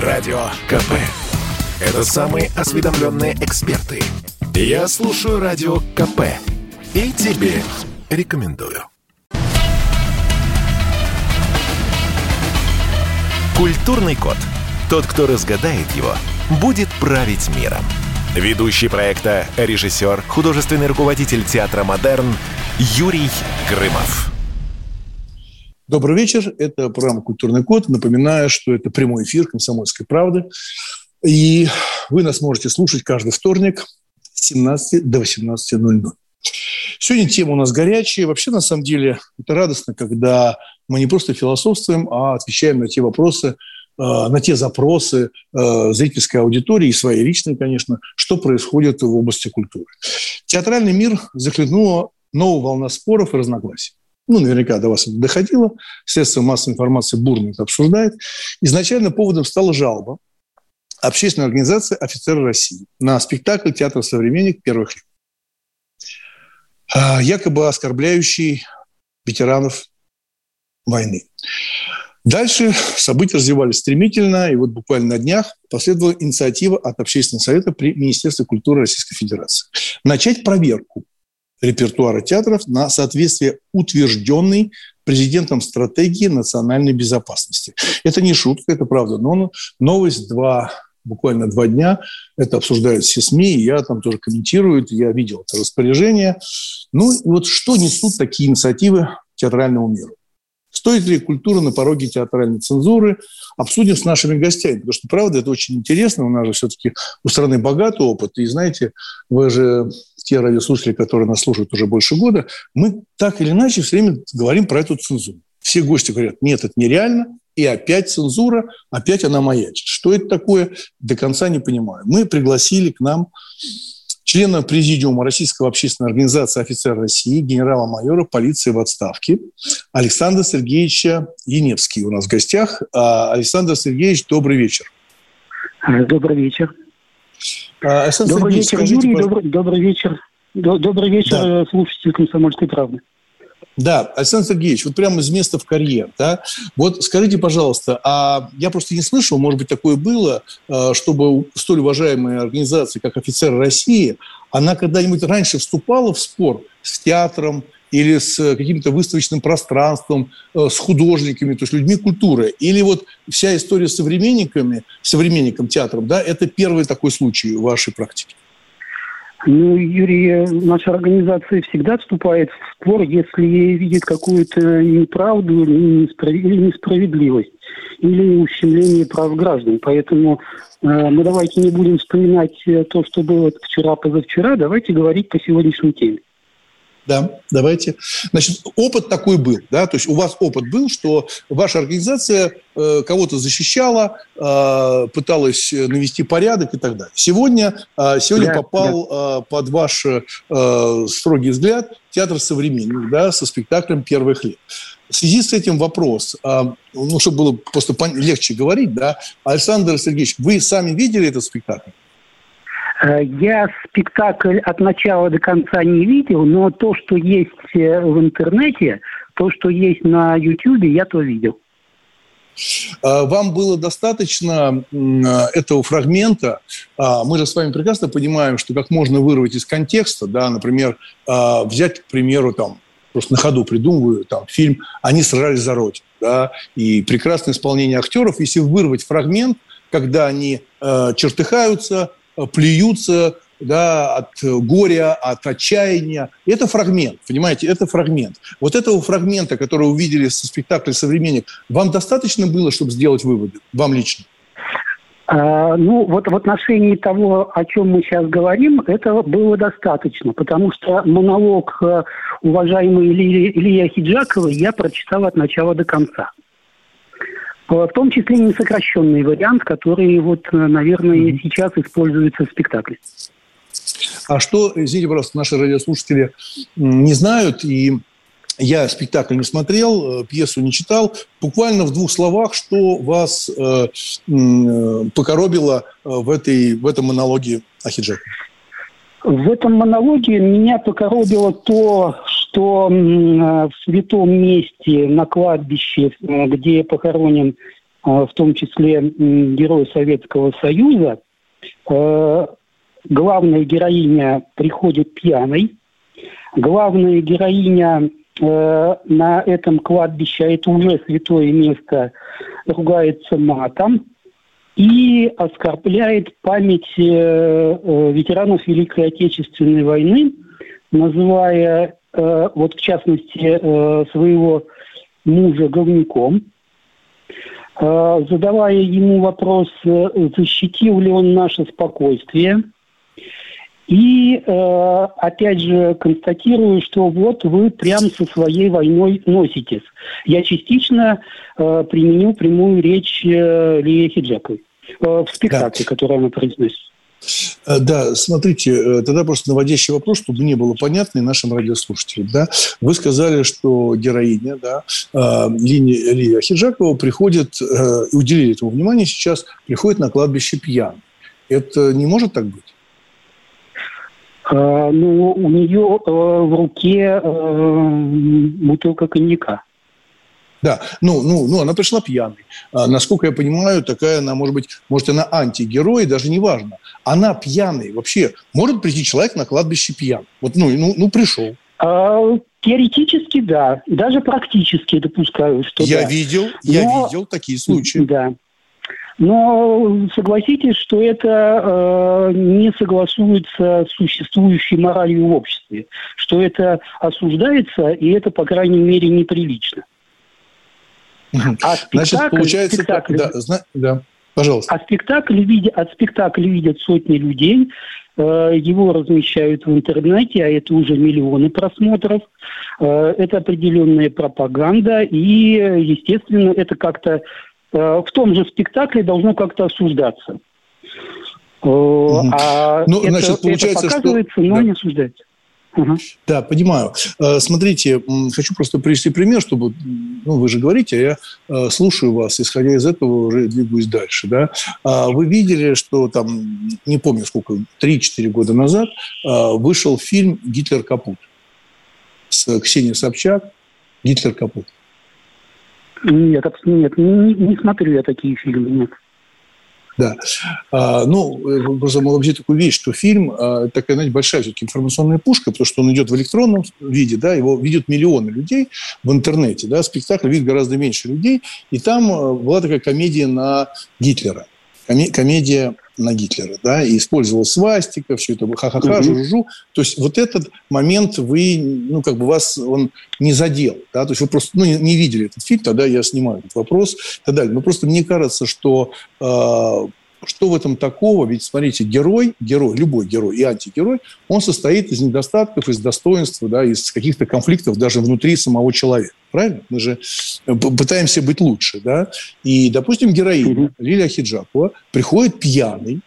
Радио КП. Это самые осведомленные эксперты. Я слушаю Радио КП. И тебе рекомендую. Культурный код. Тот, кто разгадает его, будет править миром. Ведущий проекта, режиссер, художественный руководитель театра «Модерн» Юрий Грымов. Добрый вечер. Это программа «Культурный код». Напоминаю, что это прямой эфир «Комсомольской правды». И вы нас можете слушать каждый вторник с 17 до 18.00. Сегодня тема у нас горячая. Вообще, на самом деле, это радостно, когда мы не просто философствуем, а отвечаем на те вопросы, э, на те запросы э, зрительской аудитории и своей личной, конечно, что происходит в области культуры. Театральный мир захлестнула новая волна споров и разногласий ну, наверняка до вас это доходило, средства массовой информации бурно это обсуждает. Изначально поводом стала жалоба общественной организации «Офицеры России» на спектакль театра современник первых лет, а, якобы оскорбляющий ветеранов войны. Дальше события развивались стремительно, и вот буквально на днях последовала инициатива от Общественного совета при Министерстве культуры Российской Федерации начать проверку репертуара театров на соответствие утвержденной президентом стратегии национальной безопасности. Это не шутка, это правда, но новость два буквально два дня. Это обсуждают все СМИ, я там тоже комментирую, я видел это распоряжение. Ну и вот что несут такие инициативы театральному миру? Стоит ли культура на пороге театральной цензуры? Обсудим с нашими гостями, потому что, правда, это очень интересно. У нас же все-таки у страны богатый опыт. И знаете, вы же те радиослушатели, которые нас слушают уже больше года, мы так или иначе все время говорим про эту цензуру. Все гости говорят, нет, это нереально, и опять цензура, опять она маячит. Что это такое, до конца не понимаю. Мы пригласили к нам члена президиума Российского общественной организации «Офицер России», генерала-майора полиции в отставке Александра Сергеевича Еневский у нас в гостях. А, Александр Сергеевич, добрый вечер. Добрый вечер. А, добрый Сергеевич, вечер, скажите, Юрий, добрый, добрый вечер. Добрый вечер, да. слушатель «Комсомольской правды». Да, Александр Сергеевич, вот прямо из места в карьер, да, вот скажите, пожалуйста, а я просто не слышал, может быть, такое было, а, чтобы столь уважаемая организация, как «Офицер России», она когда-нибудь раньше вступала в спор с театром, или с каким-то выставочным пространством, э, с художниками, то есть людьми культуры. Или вот вся история с современниками, современником театром, да, это первый такой случай в вашей практике? Ну, Юрий, наша организация всегда вступает в спор, если видит какую-то неправду или несправедливость, или ущемление прав граждан. Поэтому э, мы давайте не будем вспоминать э, то, что было вчера-позавчера, давайте говорить по сегодняшней теме. Да, давайте. Значит, опыт такой был, да, то есть у вас опыт был, что ваша организация э, кого-то защищала, э, пыталась навести порядок и так далее. Сегодня, э, сегодня да, попал да. Э, под ваш э, строгий взгляд театр современник, да, со спектаклем первых лет. В связи с этим вопрос, э, ну, чтобы было просто легче говорить, да, Александр Сергеевич, вы сами видели этот спектакль? Э, я спектакль от начала до конца не видел, но то, что есть э, в интернете, то, что есть на YouTube, я то видел. А вам было достаточно этого фрагмента. А, мы же с вами прекрасно понимаем, что как можно вырвать из контекста, да, например, а, взять, к примеру, там, просто на ходу придумываю, там, фильм «Они сражались за Родину», да, и прекрасное исполнение актеров, если вырвать фрагмент, когда они э, чертыхаются, плюются да, от горя, от отчаяния. Это фрагмент, понимаете, это фрагмент. Вот этого фрагмента, который увидели со спектакля «Современник», вам достаточно было, чтобы сделать выводы, вам лично? А, ну, вот в отношении того, о чем мы сейчас говорим, этого было достаточно, потому что монолог э, уважаемой Илья Хиджакова я прочитал от начала до конца. В том числе не сокращенный вариант, который, вот, наверное, mm-hmm. сейчас используется в спектакле. А что, извините, пожалуйста, наши радиослушатели не знают, и я спектакль не смотрел, э, пьесу не читал. Буквально в двух словах, что вас э, э, покоробило в, этой, в этом монологе Ахиджак? В этом монологе меня покоробило то, что в святом месте на кладбище, где похоронен в том числе герой Советского Союза. Главная героиня приходит пьяной. Главная героиня на этом кладбище, а это уже святое место, ругается матом и оскорбляет память ветеранов Великой Отечественной войны, называя Э, вот в частности, э, своего мужа говняком, э, задавая ему вопрос, защитил ли он наше спокойствие. И опять же констатирую, что вот вы прям со своей войной носитесь. Я частично применил прямую речь Лии Хиджаковой в спектакле, да. который она произносит. Э, да, смотрите, э, тогда просто наводящий вопрос, чтобы не было понятно и нашим радиослушателям. Да? Вы сказали, что героиня, да, э, Линия, Лия Хиджакова приходит, и уделили этому внимание сейчас, приходит на кладбище пьян. Это не может так быть? Ну, у нее в руке бутылка коньяка. Да, ну, ну, ну, она пришла пьяной. А, насколько я понимаю, такая она, может быть, может, она антигерой, даже не важно. Она пьяный. Вообще, может прийти человек на кладбище пьян? Вот, ну, ну, ну пришел. А, теоретически, да. Даже практически допускаю, что Я да. видел, я Но... видел такие случаи. Да. Но согласитесь, что это э, не согласуется с существующей моралью в обществе, что это осуждается, и это, по крайней мере, неприлично. А Значит, получается, спектакль, да, да, пожалуйста. А спектакль видят, от спектакля видят сотни людей, э, его размещают в интернете, а это уже миллионы просмотров. Э, это определенная пропаганда, и, естественно, это как-то э, в том же спектакле должно как-то осуждаться. А ну, это, значит, получается, это показывается, что... но да. не осуждается. Угу. Да, понимаю. Э, смотрите, хочу просто привести пример, чтобы, ну, вы же говорите, а я э, слушаю вас, исходя из этого уже двигаюсь дальше, да. А вы видели, что там, не помню сколько, 3-4 года назад э, вышел фильм «Гитлер капут» с Ксенией Собчак «Гитлер капут». Нет, нет, не, не смотрю я такие фильмы, нет. Да. А, ну, э, просто могу объяснить такую вещь, что фильм а, такая, знаете, большая все-таки информационная пушка, потому что он идет в электронном виде, да, его видят миллионы людей в интернете, да, спектакль видит гораздо меньше людей, и там а, была такая комедия на Гитлера, комедия на Гитлера, да, и использовал свастика, все это ха-ха-ха, жу-жу. То есть вот этот момент вы, ну, как бы вас он не задел, да, то есть вы просто, ну, не, не видели этот фильм, тогда я снимаю этот вопрос и так далее. Но просто мне кажется, что э, что в этом такого? Ведь, смотрите, герой, герой, любой герой и антигерой, он состоит из недостатков, из достоинства, да, из каких-то конфликтов даже внутри самого человека. Правильно? Мы же э, пытаемся быть лучше. Да? И, допустим, героиня Лилия Хиджакова приходит пьяный.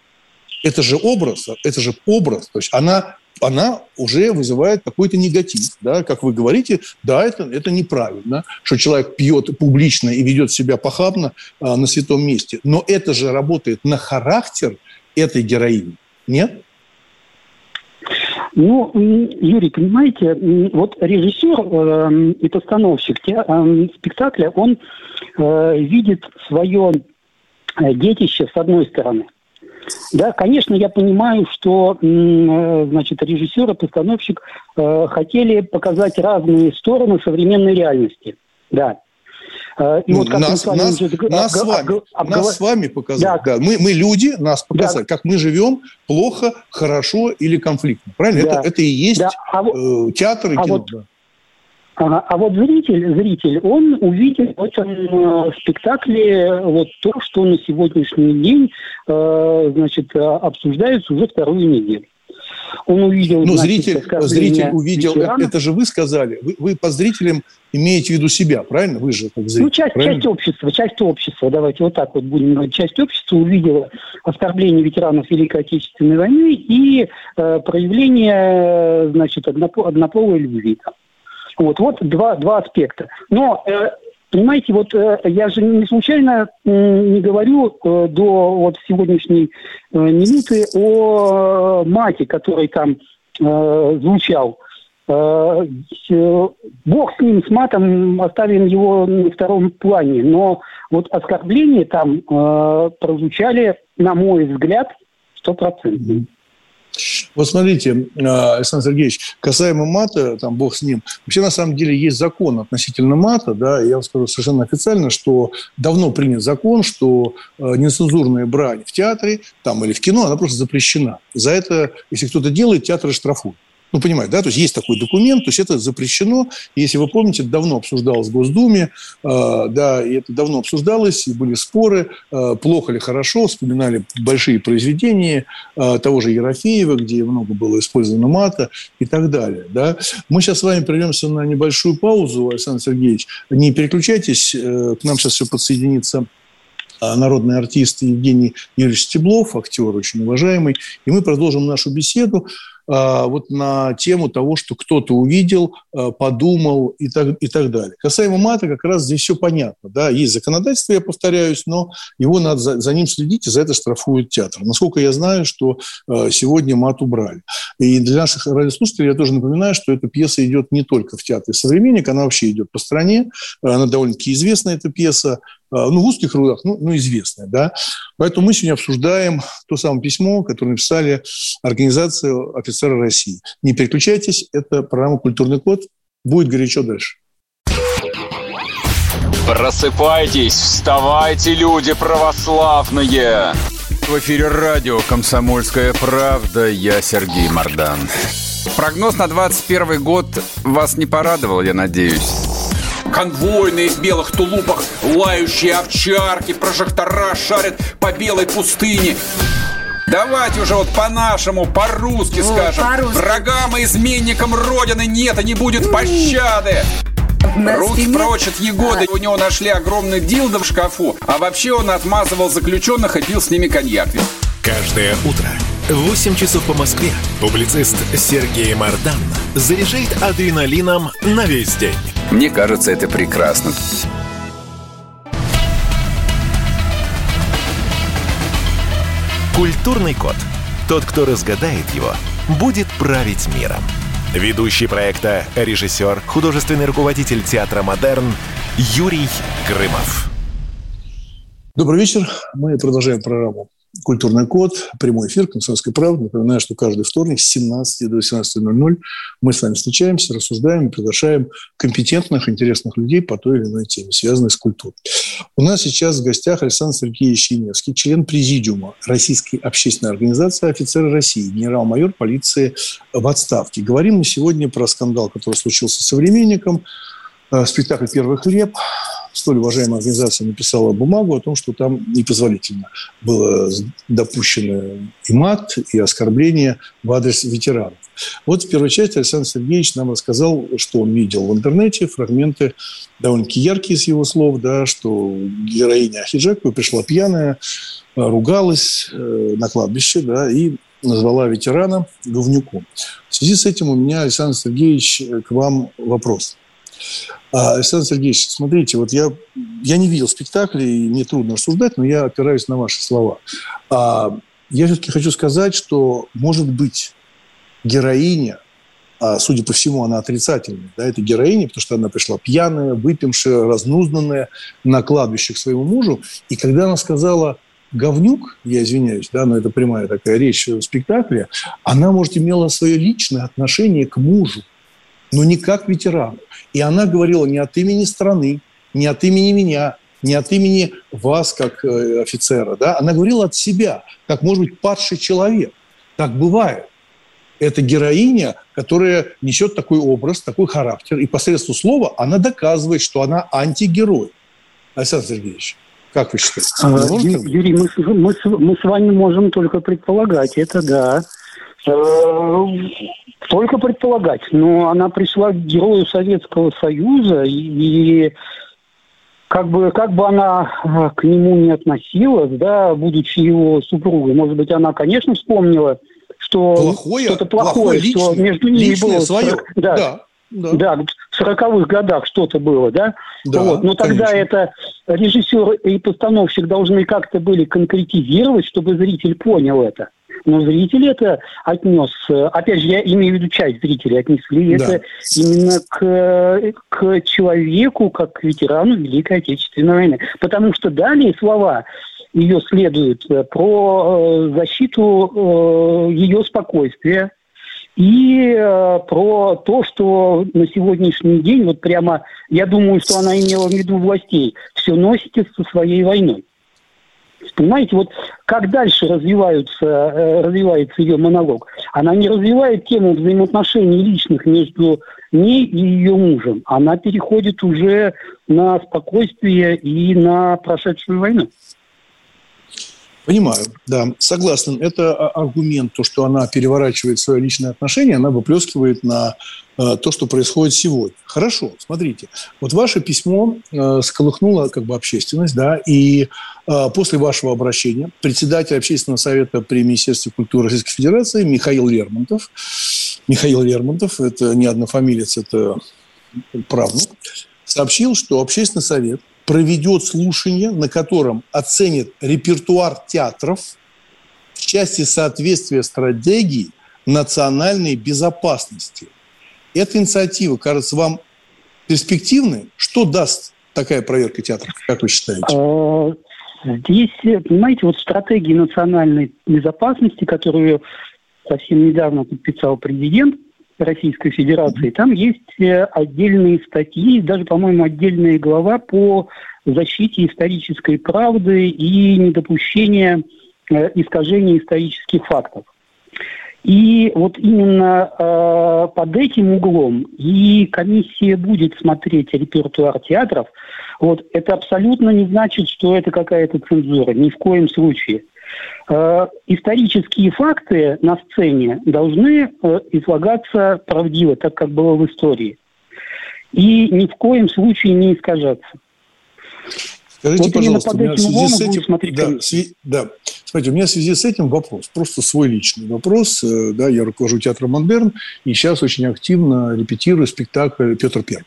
Это же образ, это же образ. То есть она она уже вызывает какой-то негатив. Да? Как вы говорите, да, это, это неправильно, что человек пьет публично и ведет себя похабно а, на святом месте. Но это же работает на характер этой героини. Нет? Ну, Юрий, понимаете, вот режиссер э, и постановщик те, э, спектакля, он э, видит свое э, детище с одной стороны – да, конечно, я понимаю, что э, значит, режиссер и постановщик э, хотели показать разные стороны современной реальности. Да. Э, и вот как нас, мы с вами, нас, нас, с вами, обгов... нас с вами показать. Да. Да. Мы, мы люди, нас показать, да. как мы живем, плохо, хорошо или конфликтно. Правильно? Да. Это, это и есть да. а э, театр и а кино. Вот, да. А вот зритель, зритель, он увидел в этом э, спектакле вот то, что на сегодняшний день, э, значит, обсуждается уже вторую неделю. Он увидел... Ну, зритель, зритель увидел, ветеранов. это же вы сказали, вы, вы по зрителям имеете в виду себя, правильно? Вы же как зритель, Ну, часть, часть общества, часть общества, давайте вот так вот будем говорить, часть общества увидела оскорбление ветеранов Великой Отечественной войны и э, проявление, значит, однополой любви. Там. Вот, вот два, два аспекта. Но э, Понимаете, вот э, я же не случайно не говорю э, до вот сегодняшней минуты о мате, который там звучал. Э, бог с ним, с матом, оставим его на втором плане. Но вот оскорбления там э, прозвучали, на мой взгляд, стопроцентно. Вот смотрите, а, Александр Сергеевич, касаемо мата, там бог с ним, вообще на самом деле есть закон относительно мата, да, я вам скажу совершенно официально, что давно принят закон, что а, нецензурная брань в театре там, или в кино, она просто запрещена. За это, если кто-то делает, театр штрафует. Ну, понимаете, да, то есть есть такой документ, то есть это запрещено. Если вы помните, давно обсуждалось в Госдуме, э, да, и это давно обсуждалось, и были споры, э, плохо ли хорошо, вспоминали большие произведения э, того же Ерофеева, где много было использовано мата и так далее, да. Мы сейчас с вами прервемся на небольшую паузу, Александр Сергеевич. Не переключайтесь, э, к нам сейчас все подсоединится народный артист Евгений Юрьевич Стеблов, актер очень уважаемый, и мы продолжим нашу беседу. А, вот на тему того, что кто-то увидел, а, подумал и так, и так далее. Касаемо мата, как раз здесь все понятно. Да? Есть законодательство, я повторяюсь, но его надо за, за ним следить, и за это штрафуют театр. Насколько я знаю, что а, сегодня мат убрали. И для наших радиослушателей я тоже напоминаю, что эта пьеса идет не только в театре «Современник», она вообще идет по стране. Она довольно-таки известная, эта пьеса. Ну, в узких кругах, ну, ну, известная, да. Поэтому мы сегодня обсуждаем то самое письмо, которое написали организация офицеров СССР России. Не переключайтесь, это программа «Культурный код». Будет горячо дальше. Просыпайтесь, вставайте, люди православные! В эфире радио «Комсомольская правда». Я Сергей Мордан. Прогноз на 21 год вас не порадовал, я надеюсь. Конвойные в белых тулупах, лающие овчарки, прожектора шарят по белой пустыне. Давайте уже вот по-нашему, по-русски вот, скажем. По Врагам и изменникам Родины нет и не будет пощады. На Руки стене... прочь от Егоды. А. У него нашли огромный дилдо в шкафу. А вообще он отмазывал заключенных и пил с ними коньяк. Каждое утро в 8 часов по Москве публицист Сергей Мардан заряжает адреналином на весь день. Мне кажется, это прекрасно. Культурный код. Тот, кто разгадает его, будет править миром. Ведущий проекта, режиссер, художественный руководитель театра «Модерн» Юрий Грымов. Добрый вечер. Мы продолжаем программу «Культурный код», прямой эфир «Комсомольской правды». Напоминаю, что каждый вторник с 17 до 18.00 мы с вами встречаемся, рассуждаем приглашаем компетентных, интересных людей по той или иной теме, связанной с культурой. У нас сейчас в гостях Александр Сергеевич Яневский, член президиума Российской общественной организации «Офицеры России», генерал-майор полиции в отставке. Говорим мы сегодня про скандал, который случился с «Современником», спектакль «Первый хлеб», столь уважаемая организация написала бумагу о том, что там непозволительно было допущено и мат, и оскорбление в адрес ветеранов. Вот в первой части Александр Сергеевич нам рассказал, что он видел в интернете, фрагменты довольно-таки яркие из его слов, да, что героиня Ахиджакова пришла пьяная, ругалась э, на кладбище, да, и назвала ветерана говнюком. В связи с этим у меня, Александр Сергеевич, к вам вопрос. А, Александр Сергеевич, смотрите, вот я, я не видел спектакля, и мне трудно рассуждать, но я опираюсь на ваши слова. А, я все-таки хочу сказать, что, может быть, героиня, а, судя по всему, она отрицательная, да, это героиня, потому что она пришла пьяная, выпившая, разнузданная на кладбище к своему мужу, и когда она сказала говнюк, я извиняюсь, да, но это прямая такая речь в спектакле, она, может, имела свое личное отношение к мужу, но не как ветерану. И она говорила не от имени страны, не от имени меня, не от имени вас, как э, офицера. Да? Она говорила от себя, как, может быть, падший человек. Так бывает. Это героиня, которая несет такой образ, такой характер. И посредством слова она доказывает, что она антигерой. Александр Сергеевич, как вы считаете? А, Юрий, мы, мы, мы с вами можем только предполагать. Это да. Э, только предполагать. Но она пришла к герою Советского Союза, и, и как бы, как бы она э, к нему не относилась, да, будучи его супругой, может быть, она, конечно, вспомнила, что плохое, что-то плохое, плохое личное, что между ними было. Свое. Да, да, да. да, в сороковых годах что-то было, да? да вот. Но тогда конечно. это режиссер и постановщик должны как-то были конкретизировать, чтобы зритель понял это. Но зрители это отнес, опять же, я имею в виду часть зрителей, отнесли да. это именно к, к человеку, как к ветерану Великой Отечественной войны. Потому что далее слова ее следуют про защиту ее спокойствия, и э, про то, что на сегодняшний день, вот прямо, я думаю, что она имела в виду властей, все носите со своей войной. Понимаете, вот как дальше э, развивается ее монолог? Она не развивает тему взаимоотношений личных между ней и ее мужем. Она переходит уже на спокойствие и на прошедшую войну. Понимаю, да, согласен. Это аргумент, то, что она переворачивает свои личные отношения, она выплескивает на э, то, что происходит сегодня. Хорошо, смотрите. Вот ваше письмо э, сколыхнуло как бы общественность, да, и э, после вашего обращения председатель общественного совета при Министерстве культуры Российской Федерации Михаил Лермонтов, Михаил Лермонтов, это не однофамилец, это правнук, сообщил, что общественный совет проведет слушание, на котором оценит репертуар театров в части соответствия стратегии национальной безопасности. Эта инициатива кажется вам перспективной? Что даст такая проверка театров, как вы считаете? А, здесь, понимаете, вот стратегии национальной безопасности, которую совсем недавно подписал президент, Российской Федерации, там есть э, отдельные статьи, даже, по-моему, отдельная глава по защите исторической правды и недопущения э, искажения исторических фактов. И вот именно э, под этим углом и комиссия будет смотреть репертуар театров. Вот это абсолютно не значит, что это какая-то цензура, ни в коем случае. Э, исторические факты на сцене должны э, излагаться правдиво, так как было в истории. И ни в коем случае не искажаться. Скажите, вот пожалуйста, у меня в связи с этим, смотреть да, сви, да, смотрите, у меня в связи с этим вопрос, просто свой личный вопрос. Э, да, я руковожу театром Модерн и сейчас очень активно репетирую спектакль Петр Первый.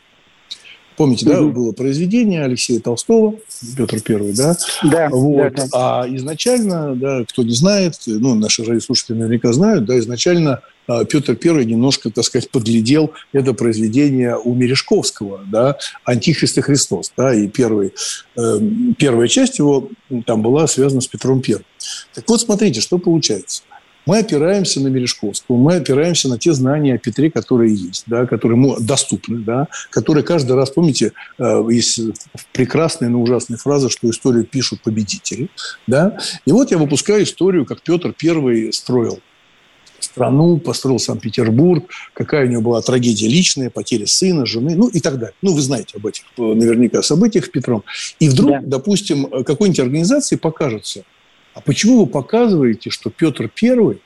Помните, угу. да, было произведение Алексея Толстого, Петр Первый, да? Да, вот. да, да. А изначально, да, кто не знает, ну, наши радиослушатели наверняка знают, да, изначально а, Петр Первый немножко, так сказать, подглядел это произведение у Мережковского, да, «Антихрист и Христос», да, и первый, э, первая часть его там была связана с Петром Первым. Так вот, смотрите, что получается. Мы опираемся на Мережковского, мы опираемся на те знания о Петре, которые есть, да, которые ему доступны, да, которые каждый раз, помните, э, есть прекрасная, но ужасная фраза, что историю пишут победители. Да? И вот я выпускаю историю, как Петр I строил страну, построил Санкт-Петербург, какая у него была трагедия личная, потеря сына, жены, ну и так далее. Ну, вы знаете об этих наверняка событиях Петром. И вдруг, да. допустим, какой-нибудь организации покажется, а почему вы показываете, что Петр Первый,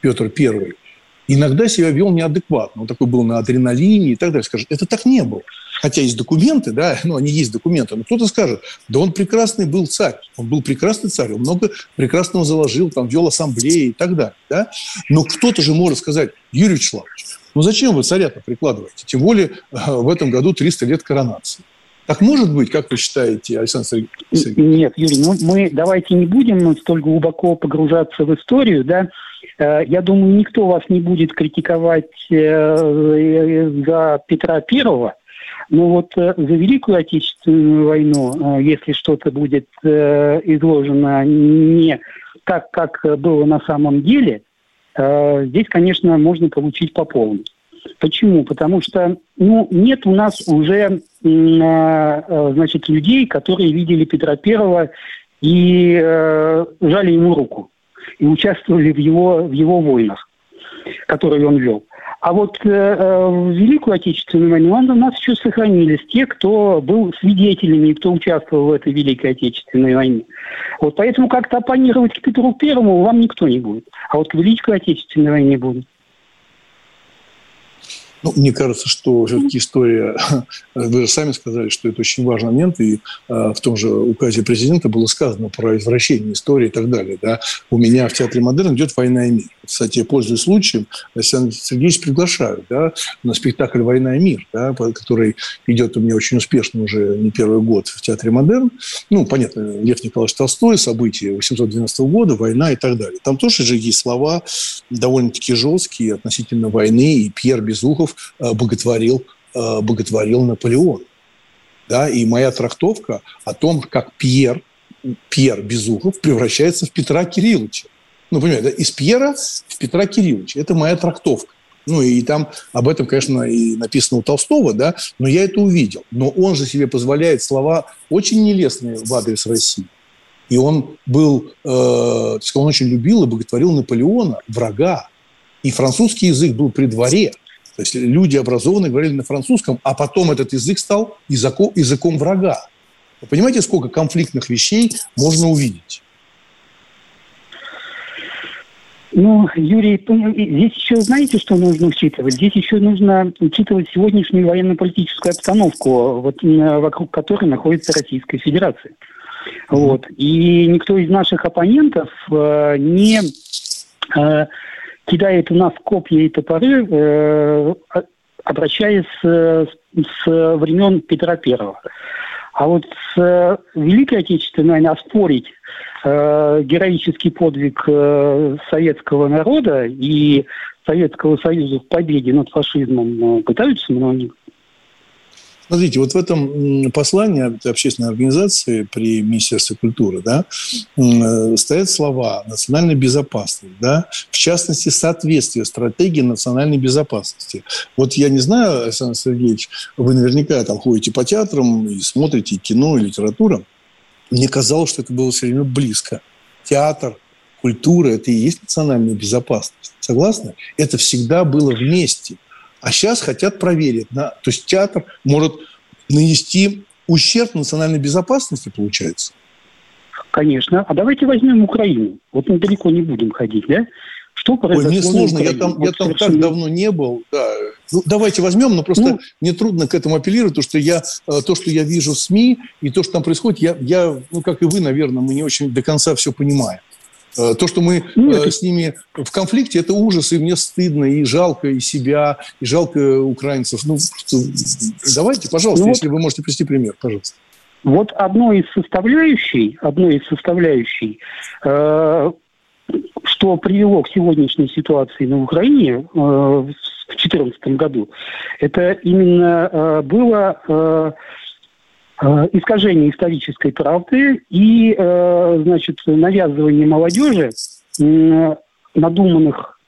Петр Первый иногда себя вел неадекватно, он такой был на адреналине и так далее, скажет, это так не было. Хотя есть документы, да, ну, они есть документы, но кто-то скажет, да он прекрасный был царь, он был прекрасный царь, он много прекрасного заложил, там, вел ассамблеи и так далее, да. Но кто-то же может сказать, Юрий Вячеславович, ну зачем вы царя-то прикладываете? Тем более э, в этом году 300 лет коронации. Так может быть, как вы считаете, Александр Сергеевич? Нет, Юрий, ну мы давайте не будем столь глубоко погружаться в историю, да. Э, я думаю, никто вас не будет критиковать э, за Петра Первого, но вот э, за Великую Отечественную войну, если что-то будет изложено не так, как было на самом деле, здесь, конечно, можно получить по полной. Почему? Потому что ну, нет у нас уже э, значит, людей, которые видели Петра Первого и э, жали ему руку и участвовали в его, в его войнах, которые он вел. А вот э, э в Великую Отечественную войну у нас еще сохранились те, кто был свидетелями и кто участвовал в этой Великой Отечественной войне. Вот поэтому как-то оппонировать к Петру Первому вам никто не будет. А вот к Великой Отечественной войне будут. Ну, мне кажется, что все-таки история, вы же сами сказали, что это очень важный момент, и э, в том же указе президента было сказано про извращение истории и так далее. Да? У меня в Театре Модерн идет «Война и мир». Кстати, пользуясь случаем, Александр Сергеевич приглашают да, на спектакль «Война и мир», да, который идет у меня очень успешно уже не первый год в Театре «Модерн». Ну, понятно, Лев Николаевич Толстой, события 812 года, война и так далее. Там тоже же есть слова довольно-таки жесткие относительно войны, и Пьер Безухов э, боготворил, э, боготворил Наполеона. Да, и моя трактовка о том, как Пьер, Пьер Безухов превращается в Петра Кирилловича. Ну, понимаете, да? из Пьера в Петра Кирилловича. Это моя трактовка. Ну, и там об этом, конечно, и написано у Толстого, да, но я это увидел. Но он же себе позволяет слова очень нелестные в адрес России. И он был, э, он очень любил и боготворил Наполеона, врага. И французский язык был при дворе. То есть люди образованные говорили на французском, а потом этот язык стал языком, языком врага. Вы понимаете, сколько конфликтных вещей можно увидеть? Ну, Юрий, здесь еще знаете, что нужно учитывать? Здесь еще нужно учитывать сегодняшнюю военно-политическую обстановку, вот, вокруг которой находится Российская Федерация. Вот. И никто из наших оппонентов э, не э, кидает у нас копья и топоры, э, обращаясь с, с времен Петра Первого. А вот с Великой Отечественной войной оспорить э, героический подвиг э, советского народа и Советского Союза в победе над фашизмом э, пытаются многие. Смотрите, вот в этом послании общественной организации при Министерстве культуры да, стоят слова «национальная безопасность», да, в частности, соответствие стратегии национальной безопасности. Вот я не знаю, Александр Сергеевич, вы наверняка там ходите по театрам и смотрите кино, и литературу. Мне казалось, что это было все время близко. Театр, культура – это и есть национальная безопасность. Согласны? Это всегда было вместе – а сейчас хотят проверить. Да? То есть театр может нанести ущерб национальной безопасности, получается? Конечно. А давайте возьмем Украину. Вот мы далеко не будем ходить, да? Что произошло Ой, мне сложно, я там, вот я там так давно не был. Да. Ну, давайте возьмем, но просто ну, мне трудно к этому апеллировать, потому что я, э, то, что я вижу в СМИ, и то, что там происходит, я, я, ну, как и вы, наверное, мы не очень до конца все понимаем. Э, то, что мы Нет. Э, с ними в конфликте, это ужас, и мне стыдно, и жалко и себя, и жалко украинцев. Ну, давайте, пожалуйста, ну, если вот, вы можете привести пример, пожалуйста. Вот одной из составляющей, одной из составляющей, э, что привело к сегодняшней ситуации на Украине э, в 2014 году, это именно э, было э, Э, искажение исторической правды и, э, значит, навязывание молодежи надуманных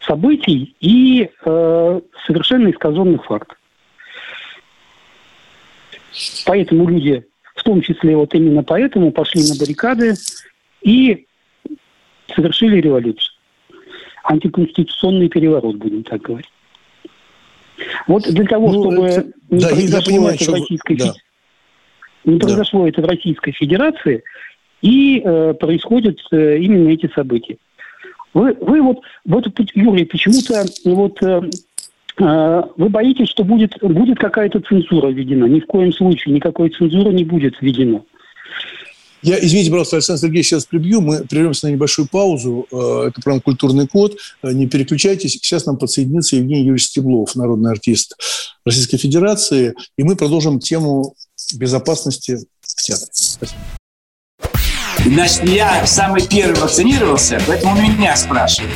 событий и э, совершенно искаженных фактов. Поэтому люди, в том числе вот именно поэтому, пошли на баррикады и совершили революцию. Антиконституционный переворот, будем так говорить. Вот для того, ну, чтобы это, не да, произошло понимаю, это в Российской да не произошло да. это в Российской Федерации, и э, происходят э, именно эти события. Вы, вы вот, вот, Юрий, почему-то вот э, э, вы боитесь, что будет, будет какая-то цензура введена. Ни в коем случае никакой цензуры не будет введена. Я, извините, пожалуйста, Александр Сергеевич, сейчас прибью. Мы прервемся на небольшую паузу. Э, это прям культурный код. Э, не переключайтесь. Сейчас нам подсоединится Евгений Юрьевич Стеблов, народный артист Российской Федерации. И мы продолжим тему безопасности в театре. Спасибо. Значит, я самый первый вакцинировался, поэтому меня спрашивают.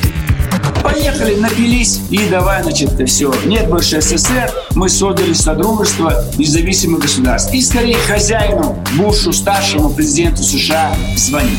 Поехали, напились и давай, значит, все. Нет больше СССР, мы создали Содружество независимых государств. И скорее хозяину, Бушу, старшему президенту США звонить.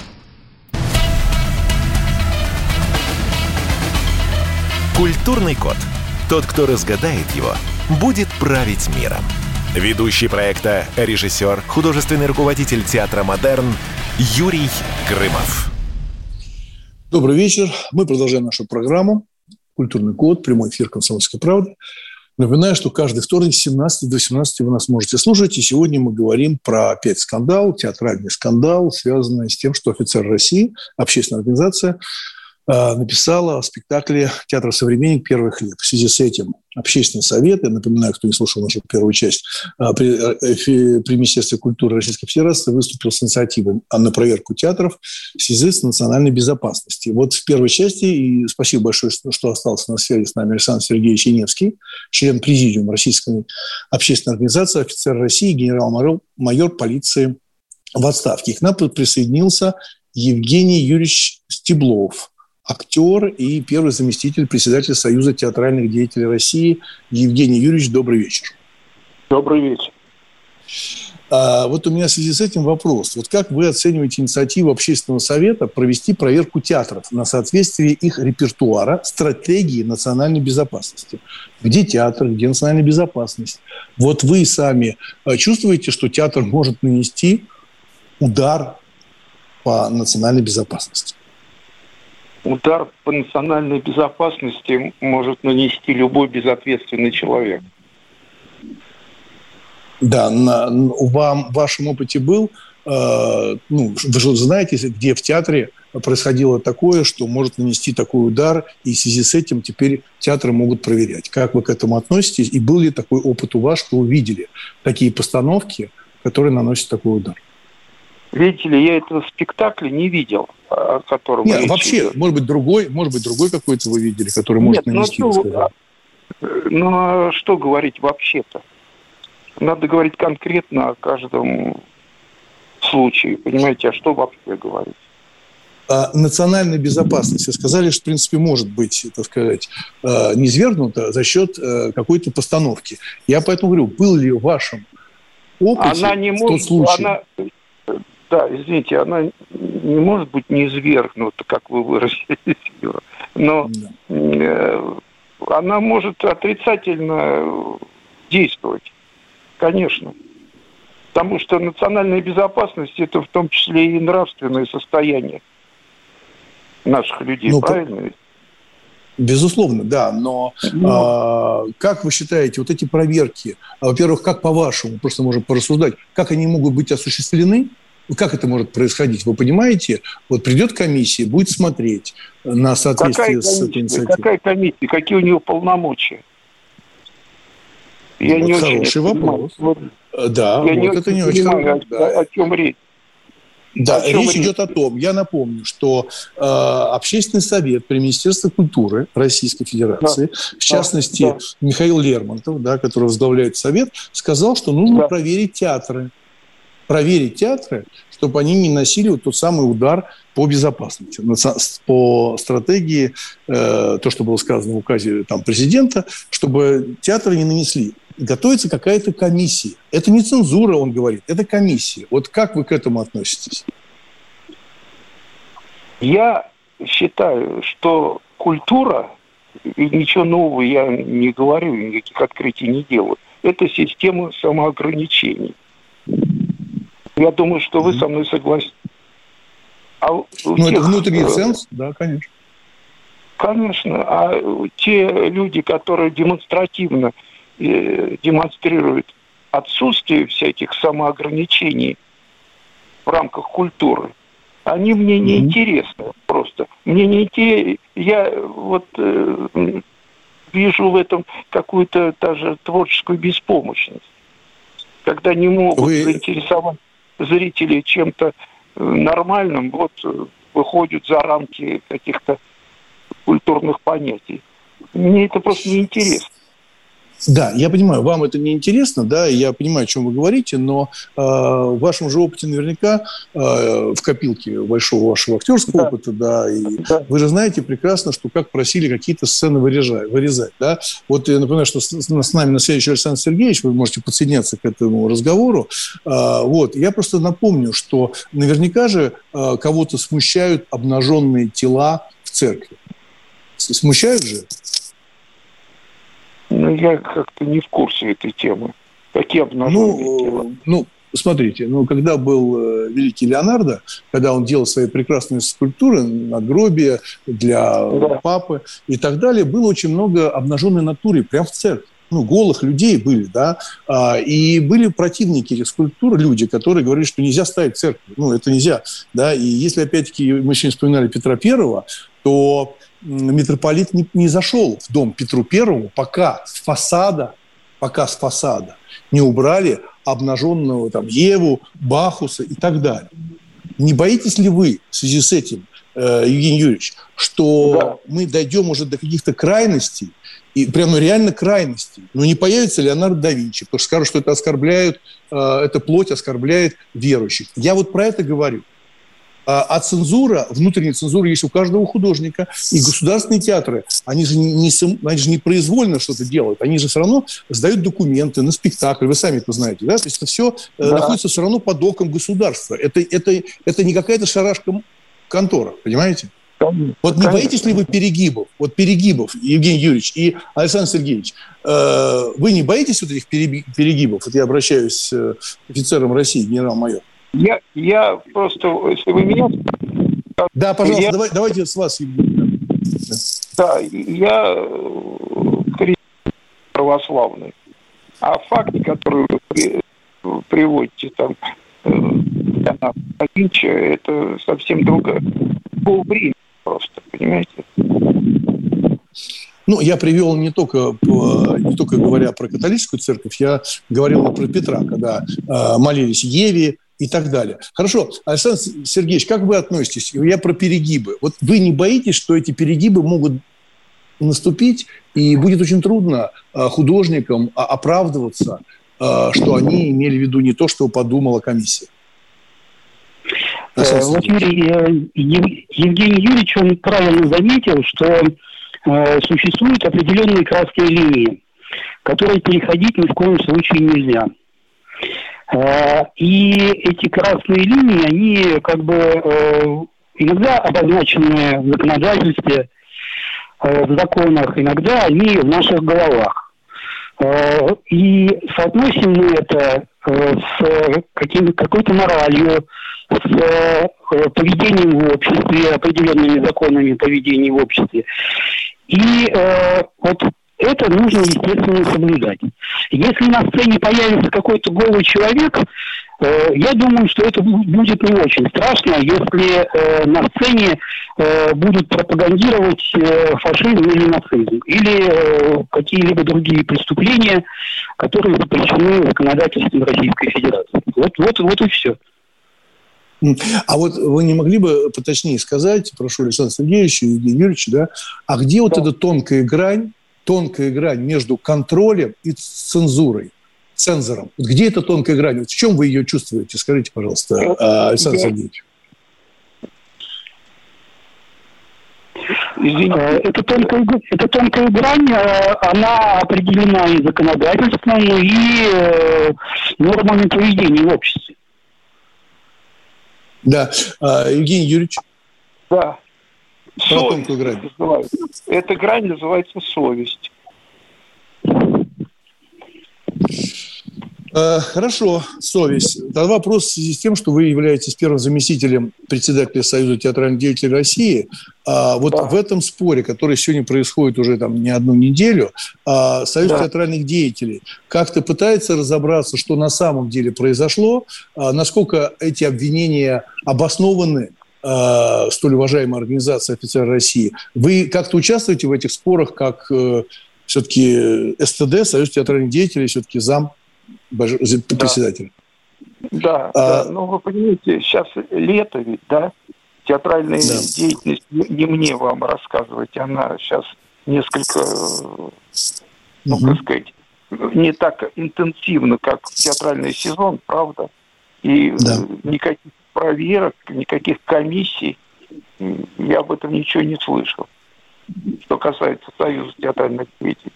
Культурный код. Тот, кто разгадает его, будет править миром. Ведущий проекта, режиссер, художественный руководитель театра «Модерн» Юрий Грымов. Добрый вечер. Мы продолжаем нашу программу. «Культурный код», прямой эфир «Комсомольской правды». Напоминаю, что каждый вторник с 17 до 18 вы нас можете слушать. И сегодня мы говорим про опять скандал, театральный скандал, связанный с тем, что офицер России, общественная организация, написала о спектакле «Театр современник. Первый хлеб». В связи с этим общественный совет, я напоминаю, кто не слушал нашу первую часть, э, при, э, при Министерстве культуры Российской Федерации выступил с инициативой на проверку театров в связи с национальной безопасностью. Вот в первой части, и спасибо большое, что остался на связи с нами Александр Сергеевич Яневский, член президиума Российской общественной организации, офицер России, генерал-майор полиции в отставке. К нам присоединился Евгений Юрьевич Стеблов, актер и первый заместитель председателя Союза театральных деятелей России Евгений Юрьевич. Добрый вечер. Добрый вечер. А, вот у меня в связи с этим вопрос. Вот как вы оцениваете инициативу общественного совета провести проверку театров на соответствие их репертуара стратегии национальной безопасности? Где театр, где национальная безопасность? Вот вы сами а, чувствуете, что театр может нанести удар по национальной безопасности? Удар по национальной безопасности может нанести любой безответственный человек. Да, на, вам, в вашем опыте был, э, ну, вы же знаете, где в театре происходило такое, что может нанести такой удар, и в связи с этим теперь театры могут проверять. Как вы к этому относитесь? И был ли такой опыт у вас, что вы видели такие постановки, которые наносят такой удар? Видите ли, я этого спектакля не видел, о котором Нет, вообще, идет. может быть, другой, может быть, другой какой-то вы видели, который может Нет, нанести. Ну, ну, а что говорить вообще-то? Надо говорить конкретно о каждом случае, понимаете, а что вообще говорить? А национальная безопасность, вы сказали, что, в принципе, может быть, так сказать, а, низвергнута за счет э, какой-то постановки. Я поэтому говорю, был ли в вашем опыте она не в тот случай... Она, да, извините, она не может быть низвергнута, как вы выразились, но э, она может отрицательно действовать, конечно. Потому что национальная безопасность – это в том числе и нравственное состояние наших людей, ну, правильно? Безусловно, да, но ну, а, как вы считаете, вот эти проверки, во-первых, как по-вашему, просто можем порассуждать, как они могут быть осуществлены, как это может происходить? Вы понимаете, вот придет комиссия, будет смотреть на соответствие какая с этой инициативой. Какая комиссия? Какие у нее полномочия? Я вот не хороший очень вопрос. Вот, да, я вот не это не очень хорошо. Да. О, чем речь? Да, речь идет о том, я напомню, что э, Общественный совет при Министерстве культуры Российской Федерации, да, в частности, да. Михаил Лермонтов, да, который возглавляет совет, сказал, что нужно да. проверить театры проверить театры, чтобы они не носили вот тот самый удар по безопасности, по стратегии, э, то, что было сказано в указе там, президента, чтобы театры не нанесли. Готовится какая-то комиссия. Это не цензура, он говорит, это комиссия. Вот как вы к этому относитесь? Я считаю, что культура, и ничего нового я не говорю, никаких открытий не делаю, это система самоограничений. Я думаю, что вы со мной согласны. А ну, тех, это внутренний ценз, да, конечно. Конечно. А те люди, которые демонстративно э, демонстрируют отсутствие всяких самоограничений в рамках культуры, они мне не mm-hmm. интересны просто. Мне не интересно. Я вот э, вижу в этом какую-то даже творческую беспомощность, когда не могут Вы... заинтересовать зрители чем-то э, нормальным, вот э, выходят за рамки каких-то культурных понятий. Мне это просто неинтересно. Да, я понимаю, вам это не интересно, да, я понимаю, о чем вы говорите, но э, в вашем же опыте наверняка э, в копилке большого вашего актерского да. опыта, да, и да. вы же знаете прекрасно, что как просили какие-то сцены вырезать, вырезать, да. Вот я напоминаю, что с, с нами на следующий Александр Сергеевич, вы можете подсоединяться к этому разговору. Э, вот, я просто напомню, что наверняка же э, кого-то смущают обнаженные тела в церкви. Смущают же? Ну, я как-то не в курсе этой темы. Какие обнаженные ну, Ну, смотрите, ну, когда был э, великий Леонардо, когда он делал свои прекрасные скульптуры, надгробия для да. папы и так далее, было очень много обнаженной натуры прямо в церкви ну, голых людей были, да, а, и были противники этих скульптур, люди, которые говорили, что нельзя ставить церковь, ну, это нельзя, да, и если, опять-таки, мы сегодня вспоминали Петра Первого, то митрополит не, не зашел в дом Петру Первому, пока с фасада, пока с фасада не убрали обнаженного там Еву, Бахуса и так далее. Не боитесь ли вы в связи с этим, э, Евгений Юрьевич, что да. мы дойдем уже до каких-то крайностей, и прямо реально крайности. Но не появится Леонардо да Винчи, потому что скажут, что это оскорбляет, э, эта плоть оскорбляет верующих. Я вот про это говорю. А, а цензура, внутренняя цензура есть у каждого художника. И государственные театры, они же не, не, они же не произвольно что-то делают. Они же все равно сдают документы на спектакль. Вы сами это знаете. Да? То есть это все э, да. находится все равно под оком государства. Это, это, это не какая-то шарашка контора, понимаете? Вот не боитесь ли вы перегибов? Вот перегибов, Евгений Юрьевич и Александр Сергеевич, э, вы не боитесь вот этих перегибов? Вот я обращаюсь к э, офицерам России, генерал-майор. Я, я просто, если вы меня... Да, пожалуйста, я... давай, давайте с вас, Евгений. Да, я э, православный. А факты, которые вы при, приводите там, для нас, это совсем другое. Полвремени просто, понимаете? Ну, я привел не только, не только говоря про католическую церковь, я говорил про Петра, когда э, молились Еве и так далее. Хорошо, Александр Сергеевич, как вы относитесь? Я про перегибы. Вот вы не боитесь, что эти перегибы могут наступить, и будет очень трудно э, художникам оправдываться, э, что они имели в виду не то, что подумала комиссия? Юрий, э, Евгений Юрьевич, он правильно заметил, что э, существуют определенные красные линии, которые переходить ни в коем случае нельзя. И эти красные линии, они как бы иногда обозначены в законодательстве, в законах, иногда они в наших головах. И соотносим мы это с каким, какой-то моралью, с э, поведением в обществе, определенными законами поведения в обществе. И э, вот это нужно, естественно, соблюдать. Если на сцене появится какой-то голый человек, э, я думаю, что это будет не очень страшно, если э, на сцене э, будут пропагандировать э, фашизм или нацизм, или э, какие-либо другие преступления, которые запрещены законодательством Российской Федерации. Вот, вот, вот и все. А вот вы не могли бы поточнее сказать, прошу Александра Сергеевича и Евгения Юрьевича, да, а где да. вот эта тонкая грань, тонкая грань между контролем и цензурой, цензором? Вот где эта тонкая грань? Вот в чем вы ее чувствуете? Скажите, пожалуйста, а, Александр Я... Сергеевич. Извините. Э, эта тонкая, эта тонкая грань, э, она определена и законодательством, и э, нормами поведения в обществе. Да. А, Евгений Юрьевич? Да. Совесть грань. Называется. Эта грань называется совесть. Э, хорошо, совесть. Тогда вопрос в связи с тем, что вы являетесь первым заместителем председателя Союза театральных деятелей России. А вот да. в этом споре, который сегодня происходит уже там не одну неделю, а Союз да. театральных деятелей как-то пытается разобраться, что на самом деле произошло, а насколько эти обвинения обоснованы, а, столь уважаемая организация офицеров России. Вы как-то участвуете в этих спорах, как э, все-таки СТД, Союз театральных деятелей, все-таки зам председатель. Да, а, да, ну вы понимаете, сейчас лето ведь, да? Театральная да. деятельность не мне вам рассказывать, она сейчас несколько, ну, угу. как сказать, не так интенсивно, как театральный сезон, правда? И да. никаких проверок, никаких комиссий, я об этом ничего не слышал, что касается Союза театральных деятелей.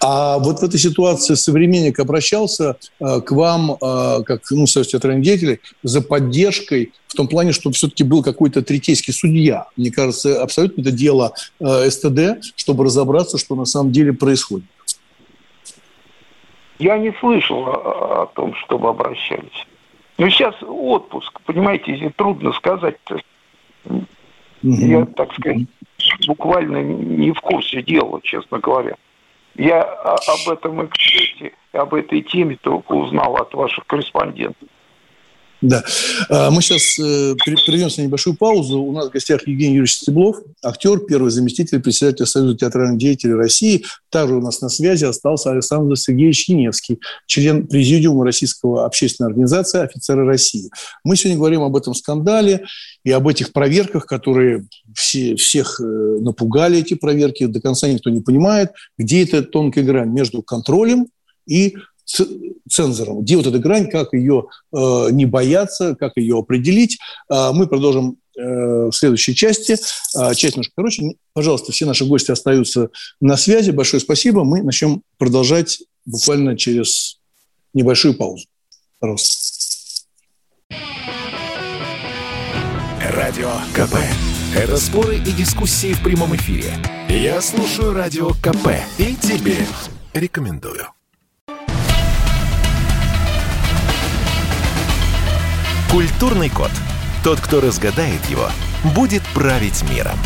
А вот в этой ситуации современник обращался э, к вам, э, как ну, союз театральных деятелей, за поддержкой в том плане, чтобы все-таки был какой-то третейский судья. Мне кажется, абсолютно это дело э, СТД, чтобы разобраться, что на самом деле происходит. Я не слышал о, о том, чтобы обращались. Ну, сейчас отпуск, понимаете, трудно сказать-то. Mm-hmm. Я, так сказать, буквально не в курсе дела, честно говоря. Я об этом эксперте, об этой теме только узнал от ваших корреспондентов. Да. А, мы сейчас э, прервемся на небольшую паузу. У нас в гостях Евгений Юрьевич Стеблов, актер, первый заместитель председателя Союза театральных деятелей России. Также у нас на связи остался Александр Сергеевич Яневский, член Президиума Российского общественной организации «Офицеры России». Мы сегодня говорим об этом скандале и об этих проверках, которые все, всех э, напугали, эти проверки. До конца никто не понимает, где эта тонкая грань между контролем и цензором. Где вот эта грань, как ее э, не бояться, как ее определить. Э, мы продолжим э, в следующей части. Э, часть немножко короче. Пожалуйста, все наши гости остаются на связи. Большое спасибо. Мы начнем продолжать буквально через небольшую паузу. Пожалуйста. Радио КП. Это споры и дискуссии в прямом эфире. Я слушаю Радио КП и тебе рекомендую. Культурный код. Тот, кто разгадает его, будет править миром.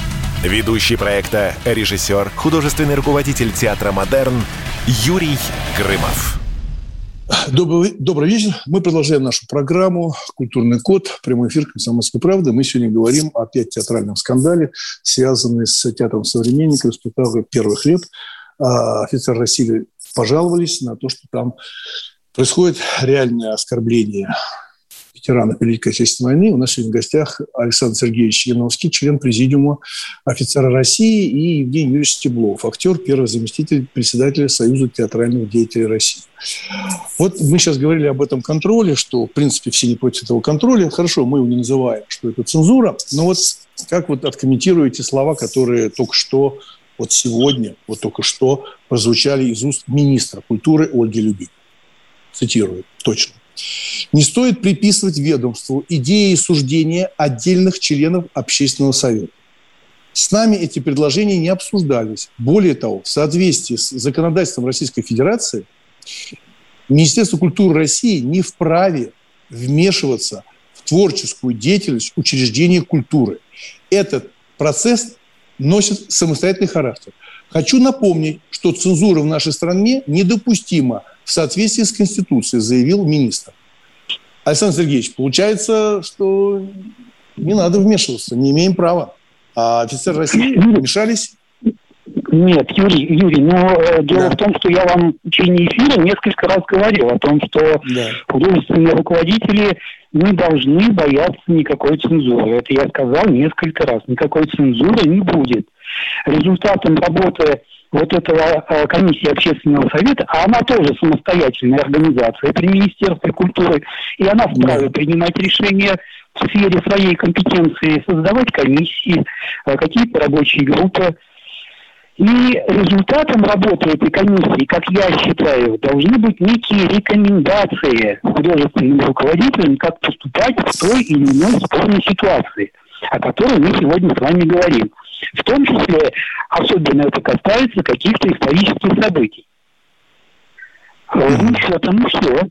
Ведущий проекта, режиссер, художественный руководитель театра «Модерн» Юрий Грымов. Добрый, добрый вечер. Мы продолжаем нашу программу «Культурный код», прямой эфир «Комсомольской правды». Мы сегодня говорим о опять театральном скандале, связанном с театром современников, спектаклем «Первый хлеб». А, офицеры России пожаловались на то, что там происходит реальное оскорбление ветеранов Великой Отечественной войны. У нас сегодня в гостях Александр Сергеевич Яновский, член Президиума офицера России, и Евгений Юрьевич Стеблов, актер, первый заместитель председателя Союза театральных деятелей России. Вот мы сейчас говорили об этом контроле, что, в принципе, все не против этого контроля. Хорошо, мы его не называем, что это цензура, но вот как вот откомментируете слова, которые только что, вот сегодня, вот только что прозвучали из уст министра культуры Ольги Любимой? Цитирую, точно. Не стоит приписывать ведомству идеи и суждения отдельных членов общественного совета. С нами эти предложения не обсуждались. Более того, в соответствии с законодательством Российской Федерации, Министерство культуры России не вправе вмешиваться в творческую деятельность учреждения культуры. Этот процесс носит самостоятельный характер. Хочу напомнить, что цензура в нашей стране недопустима в соответствии с Конституцией, заявил министр. Александр Сергеевич, получается, что не надо вмешиваться, не имеем права. А офицеры России вмешались нет, Юрий, Юрий, но э, дело да. в том, что я вам в течение эфира несколько раз говорил о том, что да. художественные руководители не должны бояться никакой цензуры. Это я сказал несколько раз. Никакой цензуры не будет. Результатом работы вот этого э, комиссии общественного совета, а она тоже самостоятельная организация при Министерстве культуры, и она вправе принимать решения в сфере своей компетенции, создавать комиссии, э, какие-то рабочие группы. И результатом работы этой комиссии, как я считаю, должны быть некие рекомендации художественным руководителям, как поступать в той или иной спорной ситуации, о которой мы сегодня с вами говорим. В том числе, особенно это касается каких-то исторических событий. Ровным счетом и все.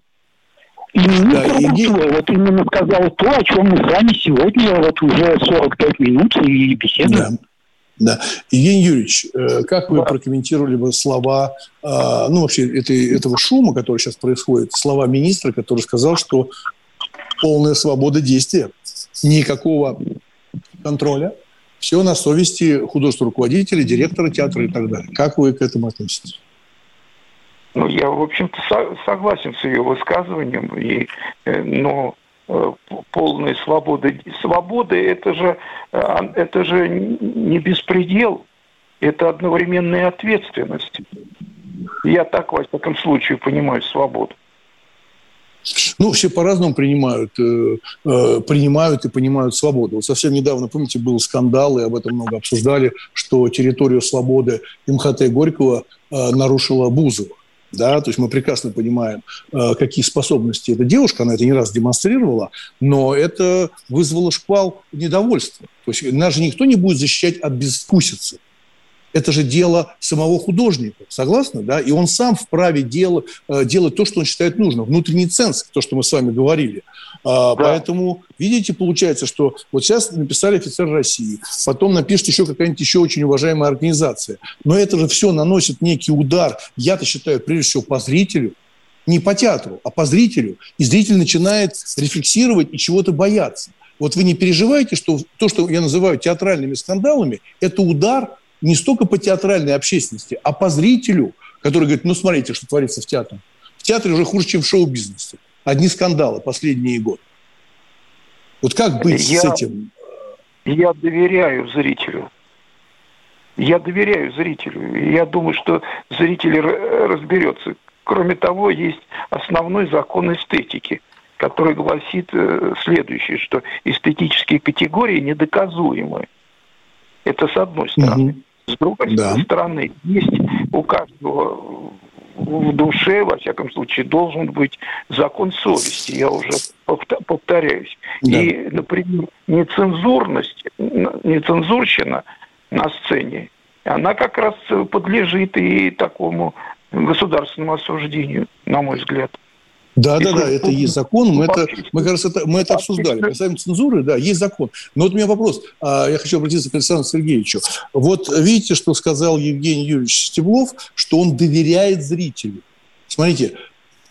И министр да, культуры вот именно сказал то, о чем мы с вами сегодня вот уже 45 минут и беседуем. Да. Да. Евгений Юрьевич, э, как вы прокомментировали бы слова, а, ну, вообще, этой, этого шума, который сейчас происходит, слова министра, который сказал, что полная свобода действия, никакого контроля, все на совести художественного руководителя, директора театра и так далее. Как вы к этому относитесь? Ну, я, в общем-то, со- согласен с ее высказыванием, и, э, но э, полной свободы. Свобода это же, э, это же не беспредел, это одновременная ответственность. Я так, во всяком случае, понимаю свободу. Ну, все по-разному принимают, э, э, принимают и понимают свободу. Вот совсем недавно, помните, был скандал, и об этом много обсуждали, что территорию свободы МХТ Горького э, нарушила Бузова. Да, то есть мы прекрасно понимаем, э, какие способности эта девушка, она это не раз демонстрировала, но это вызвало шквал недовольства. То есть нас же никто не будет защищать от безвкусицы. Это же дело самого художника, согласны, да? И он сам вправе дел, э, делать то, что он считает нужным. Внутренний ценз, то, что мы с вами говорили. А, да. Поэтому, видите, получается, что вот сейчас написали офицер России, потом напишет еще какая-нибудь еще очень уважаемая организация. Но это же все наносит некий удар, я-то считаю, прежде всего, по зрителю, не по театру, а по зрителю. И зритель начинает рефлексировать и чего-то бояться. Вот вы не переживаете, что то, что я называю театральными скандалами, это удар не столько по театральной общественности, а по зрителю, который говорит, ну смотрите, что творится в театре. В театре уже хуже, чем в шоу-бизнесе. Одни скандалы последние годы. Вот как быть я, с этим? Я доверяю зрителю. Я доверяю зрителю. Я думаю, что зритель разберется. Кроме того, есть основной закон эстетики, который гласит э, следующее, что эстетические категории недоказуемы. Это с одной стороны. Угу. С другой да. стороны, есть у каждого в душе, во всяком случае, должен быть закон совести. Я уже повторяюсь. Да. И, например, нецензурность, нецензурщина на сцене, она как раз подлежит и такому государственному осуждению, на мой взгляд. Да, да, да, это есть закон. Мы это, мы, как раз это, мы это обсуждали. Касаемо цензуры, да, есть закон. Но вот у меня вопрос. А, я хочу обратиться к Александру Сергеевичу. Вот видите, что сказал Евгений Юрьевич Стеблов, что он доверяет зрителю. Смотрите,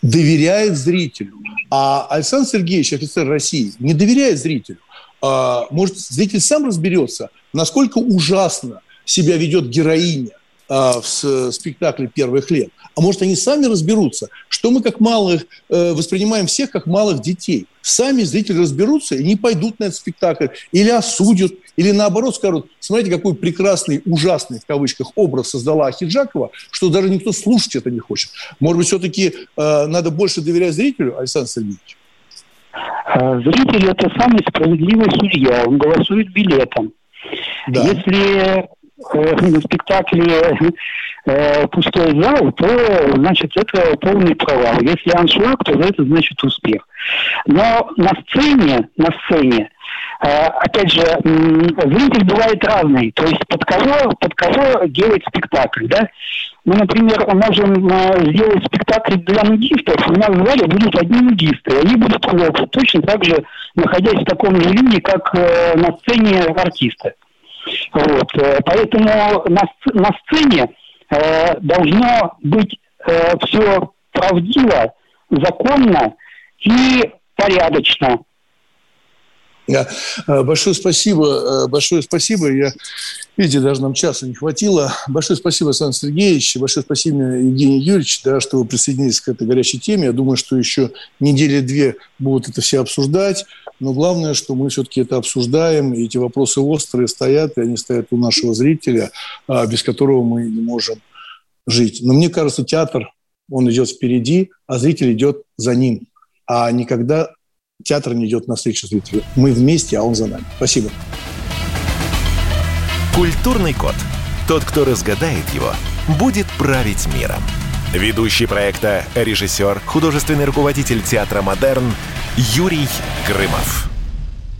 доверяет зрителю. А Александр Сергеевич, офицер России, не доверяет зрителю. А, может, зритель сам разберется, насколько ужасно себя ведет героиня в спектакле первых лет. А может, они сами разберутся, что мы как малых э, воспринимаем всех как малых детей. Сами зрители разберутся и не пойдут на этот спектакль, или осудят, или наоборот скажут, смотрите, какой прекрасный, ужасный, в кавычках, образ создала Ахиджакова, что даже никто слушать это не хочет. Может быть, все-таки э, надо больше доверять зрителю, Александр Сергеевич? А, зритель – это самый справедливый судья, он голосует билетом. Да. Если Э, спектакле э, пустой зал, то, значит, это полный провал. Если аншлаг, то это значит успех. Но на сцене, на сцене, э, опять же, зритель бывает разный. То есть под кого, под кого делать спектакль, да? Мы, например, можем сделать спектакль для нудистов. У нас в зале будут одни нудисты. Они будут хлопать, точно так же, находясь в таком же виде, как на сцене артисты. Вот. Э, поэтому на, на сцене э, должно быть э, все правдиво, законно и порядочно. Э, большое спасибо, большое спасибо. Я, видите, даже нам часа не хватило. Большое спасибо, Александр Сергеевич, большое спасибо, Евгений Юрьевич, да, что вы присоединились к этой горячей теме. Я думаю, что еще недели-две будут это все обсуждать. Но главное, что мы все-таки это обсуждаем, и эти вопросы острые стоят, и они стоят у нашего зрителя, а, без которого мы не можем жить. Но мне кажется, театр, он идет впереди, а зритель идет за ним. А никогда театр не идет навстречу зрителю. Мы вместе, а он за нами. Спасибо. Культурный код. Тот, кто разгадает его, будет править миром. Ведущий проекта, режиссер, художественный руководитель театра «Модерн» Юрий Грымов.